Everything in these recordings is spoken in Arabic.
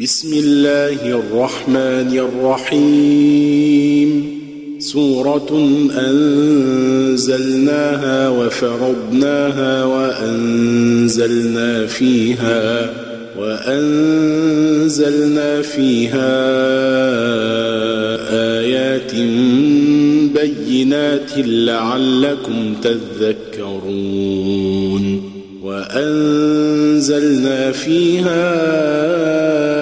بسم الله الرحمن الرحيم. سورة أنزلناها وفرضناها وأنزلنا فيها وأنزلنا فيها آيات بينات لعلكم تذكرون. وأنزلنا فيها آيات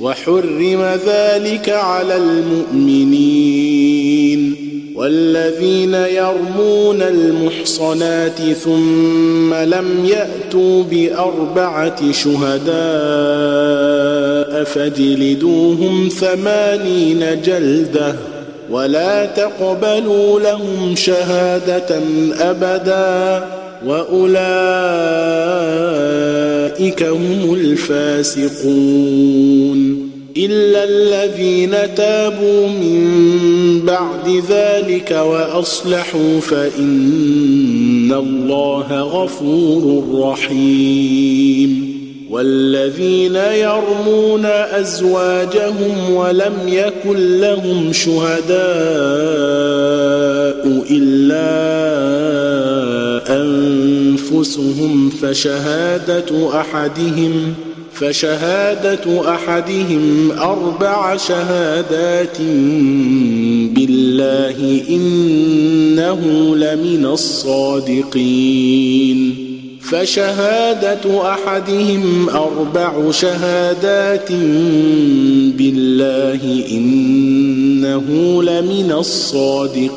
وحرم ذلك على المؤمنين والذين يرمون المحصنات ثم لم يأتوا بأربعة شهداء فاجلدوهم ثمانين جلدة ولا تقبلوا لهم شهادة أبدا وأولئك هم الفاسقون إلا الذين تابوا من بعد ذلك وأصلحوا فإن الله غفور رحيم والذين يرمون أزواجهم ولم يكن لهم شهداء إلا أنفسهم فشهادة أحدهم ۖ فشهادة أحدهم أربع شهادات بالله إنه لمن الصادقين. فشهادة أحدهم أربع شهادات بالله إنه لمن الصادقين.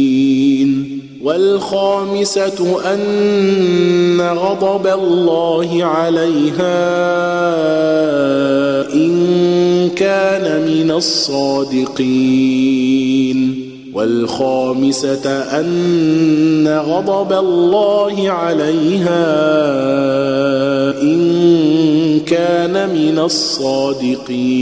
والخامسة أن غضب الله عليها إن كان من الصادقين. والخامسة أن غضب الله عليها إن كان من الصادقين.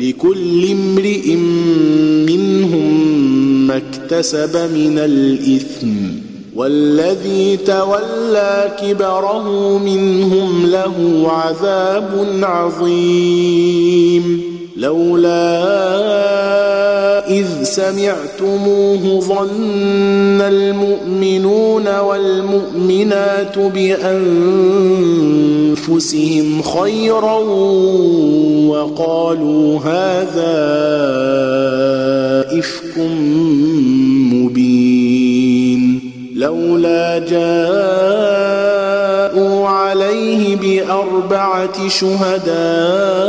لكل امرئ منهم ما اكتسب من الإثم والذي تولى كبره منهم له عذاب عظيم لولا إذ سمعتموه ظن المؤمنون والمؤمنات بأنفسهم خيرا وقالوا هذا إفك مبين. لولا جاءوا عليه بأربعة شهداء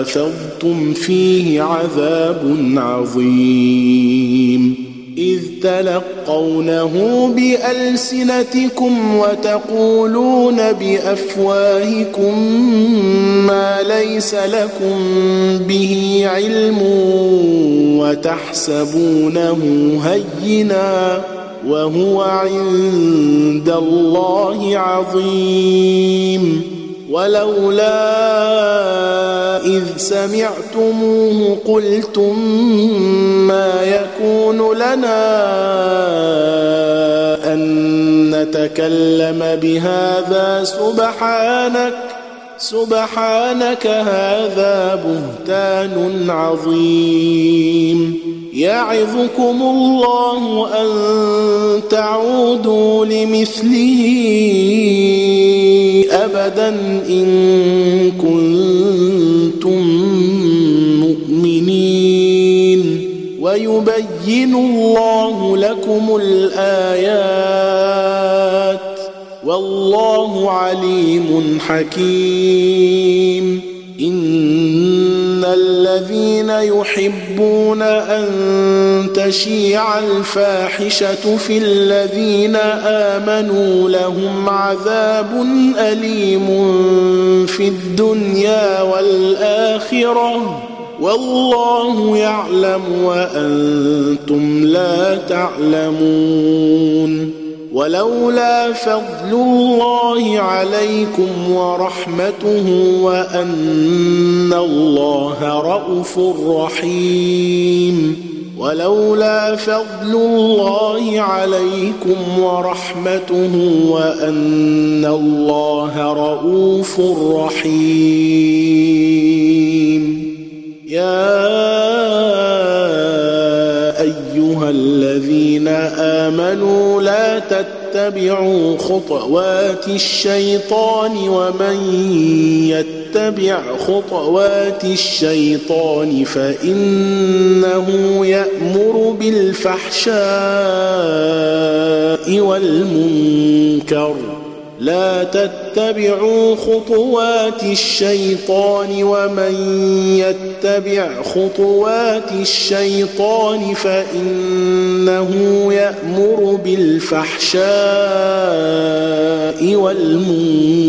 أفضتم فيه عذاب عظيم إذ تلقونه بألسنتكم وتقولون بأفواهكم ما ليس لكم به علم وتحسبونه هيناً وهو عند الله عظيم ولولا إذ سمعتموه قلتم ما يكون لنا أن نتكلم بهذا سبحانك سبحانك هذا بهتان عظيم. يعظكم الله أن تعودوا لمثله. أبدا إن كنتم مؤمنين. ويبين الله لكم الآيات. والله عليم حكيم. إن الذين يحبون أن تشيع الفاحشة في الذين آمنوا لهم عذاب أليم في الدنيا والآخرة. والله يعلم وأنتم لا تعلمون. ولولا فضل الله عليكم ورحمته وأن الله رءوف رحيم. ولولا فضل الله عليكم ورحمته وأن الله رءوف رحيم. يا أيها الذين آمنوا لا تتبعوا خطوات الشيطان ومن يتبع خطوات الشيطان فإنه يأمر بالفحشاء والمنكر. لا تتبعوا خطوات الشيطان ومن يتبع خطوات الشيطان فإنه يأمر بالفحشاء والمنكر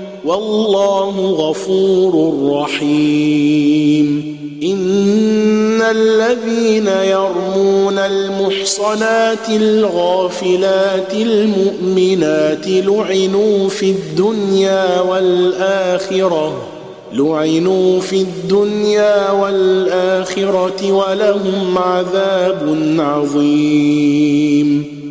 والله غفور رحيم. إن الذين يرمون المحصنات الغافلات المؤمنات لعنوا في الدنيا والآخرة لعنوا في الدنيا والآخرة ولهم عذاب عظيم.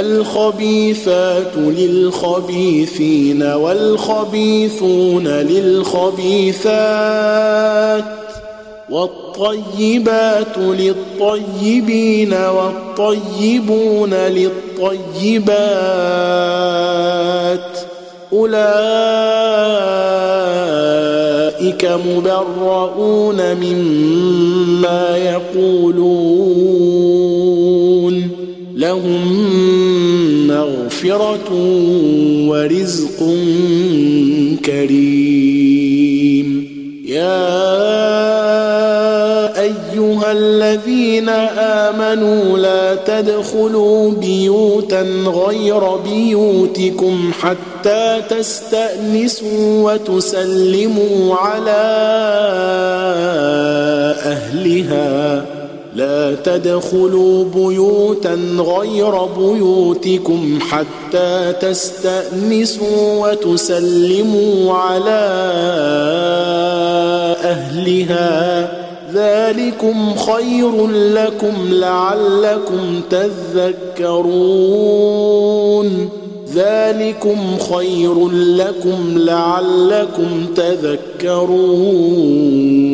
الخبيثات للخبيثين والخبيثون للخبيثات والطيبات للطيبين والطيبون للطيبات أولئك مبرؤون مما يقولون لهم مغفرة ورزق كريم. يا أيها الذين آمنوا لا تدخلوا بيوتا غير بيوتكم حتى تستأنسوا وتسلموا على أهلها. لا تدخلوا بيوتا غير بيوتكم حتى تستأنسوا وتسلموا على أهلها. ذلكم خير لكم لعلكم تذكرون. ذلكم خير لكم لعلكم تذكرون.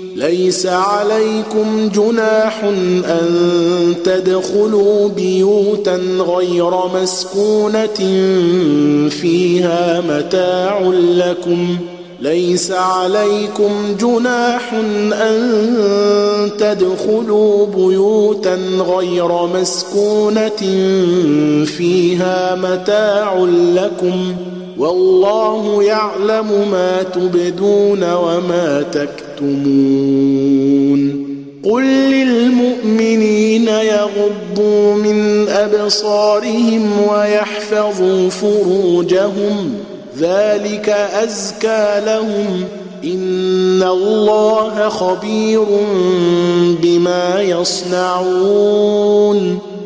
ليس عليكم جناح أن تدخلوا بيوتا غير مسكونة فيها متاع لكم ليس عليكم جناح أن تدخلوا بيوتا غير مسكونة فيها متاع لكم والله يعلم ما تبدون وما تكتمون قل للمؤمنين يغضوا من ابصارهم ويحفظوا فروجهم ذلك ازكى لهم ان الله خبير بما يصنعون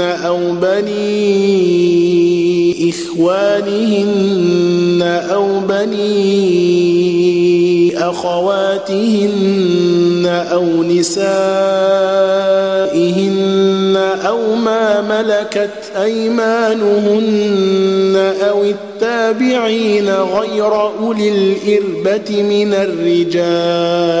أو بني إخوانهن أو بني أخواتهن أو نسائهن أو ما ملكت أيمانهن أو التابعين غير أولي الإربة من الرجال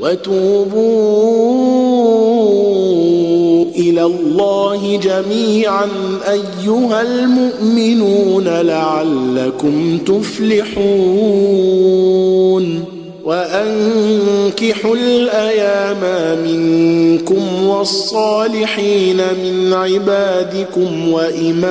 وتوبوا إلى الله جميعا أيها المؤمنون لعلكم تفلحون وأنكحوا الأيام منكم والصالحين من عبادكم وإمائكم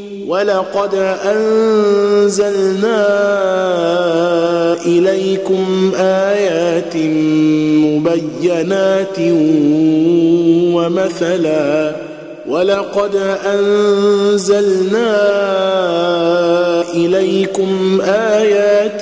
ولقد أنزلنا إليكم آيات مبينات ومثلا ولقد أنزلنا إليكم آيات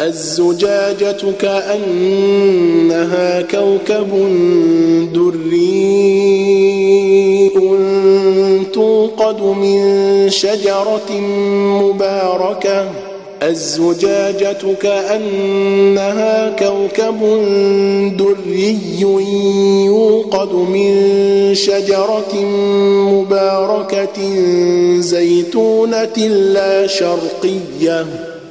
الزجاجة كأنها كوكب دري. توقد من شجرة مباركة. الزجاجة كأنها كوكب دري يوقد من شجرة مباركة زيتونة لا شرقية.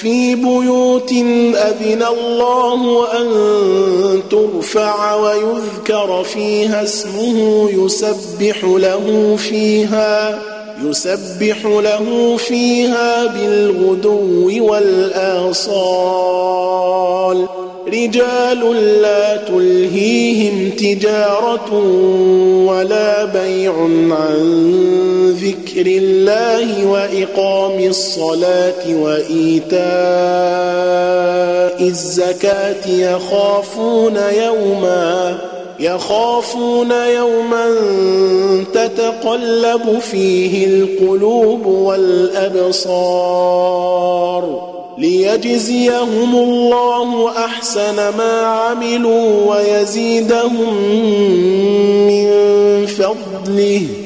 في بيوت أذن الله أن ترفع ويذكر فيها اسمه يسبح له فيها يسبح له فيها بالغدو والآصال. رجال لا تلهيهم تجارة ولا بيع عن ذكر الله وإقام الصلاة وإيتاء الزكاة يخافون يوما يخافون يوما تتقلب فيه القلوب والأبصار ليجزيهم الله أحسن ما عملوا ويزيدهم من فضله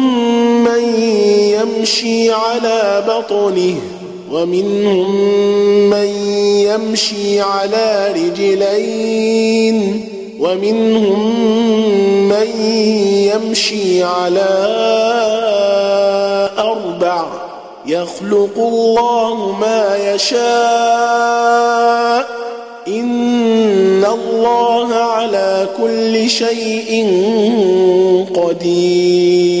يمشي على بطنه ومنهم من يمشي على رجلين ومنهم من يمشي على أربع يخلق الله ما يشاء إن الله على كل شيء قدير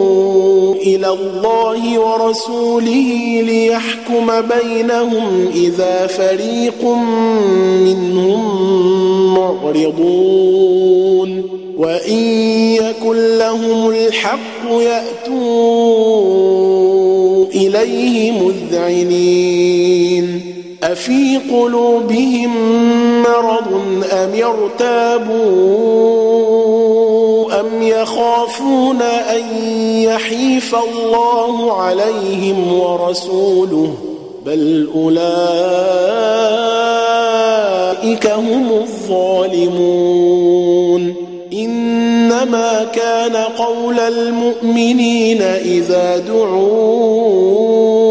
إلى الله ورسوله ليحكم بينهم إذا فريق منهم معرضون. وإن يكن لهم الحق يأتوا إليه مذعنين. أفي قلوبهم مرض أم يرتابون أم يخافون أن يحيف الله عليهم ورسوله بل أولئك هم الظالمون إنما كان قول المؤمنين إذا دعوا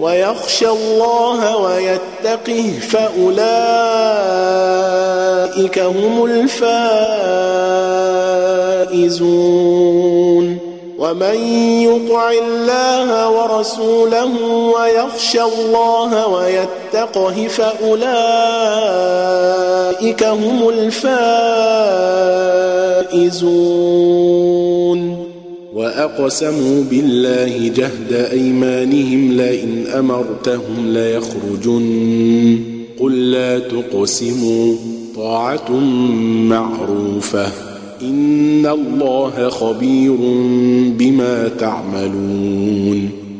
ويخشى الله ويتقه فأولئك هم الفائزون ومن يطع الله ورسوله ويخشى الله ويتقه فأولئك هم الفائزون وأقسموا بالله جهد أيمانهم لئن أمرتهم ليخرجن. قل لا تقسموا طاعة معروفة. إن الله خبير بما تعملون.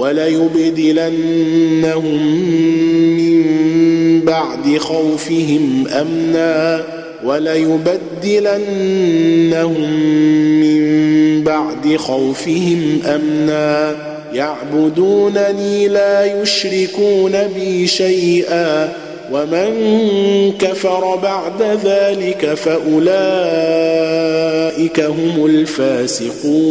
وليبدلنهم من بعد خوفهم أمنا وليبدلنهم من بعد خوفهم أمنا يعبدونني لا يشركون بي شيئا ومن كفر بعد ذلك فأولئك هم الفاسقون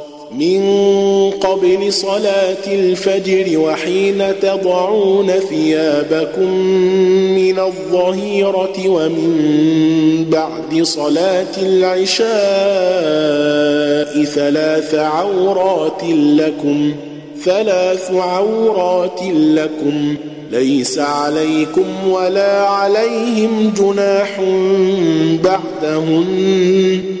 من قبل صلاة الفجر وحين تضعون ثيابكم من الظهيرة ومن بعد صلاة العشاء ثلاث عورات لكم ثلاث عورات لكم. ليس عليكم ولا عليهم جناح بعدهن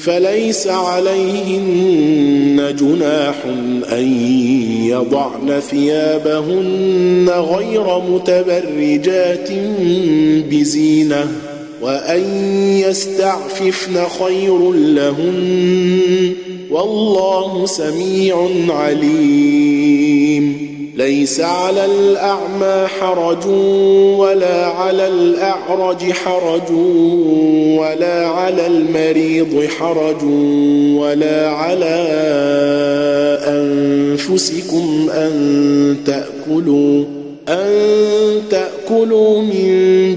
فليس عليهن جناح أن يضعن ثيابهن غير متبرجات بزينة وأن يستعففن خير لهن والله سميع عليم ليس على الأعمى حرج ولا على الأعرج حرج ولا على المريض حرج ولا على أنفسكم أن تأكلوا أن تأكلوا من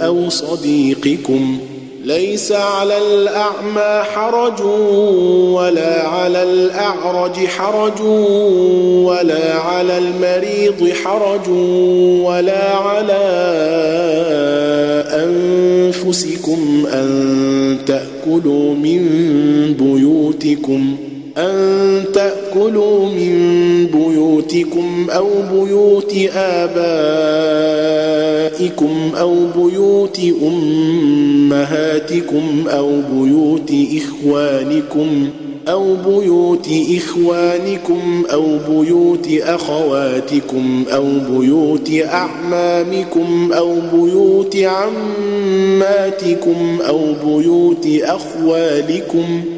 أو صديقكم. ليس على الأعمى حرج ولا على الأعرج حرج ولا على المريض حرج ولا على أنفسكم أن تأكلوا من بيوتكم. أن تأكلوا من بيوتكم أو بيوت آبائكم أو بيوت أمهاتكم أو بيوت إخوانكم أو بيوت إخوانكم أو بيوت أخواتكم أو بيوت أعمامكم أو بيوت عماتكم أو بيوت أخوالكم ۖ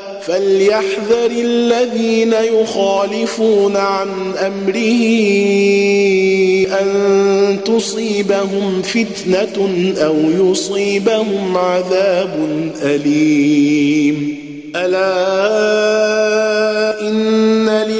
فليحذر الذين يخالفون عن أمره أن تصيبهم فتنة أو يصيبهم عذاب أليم. ألا إن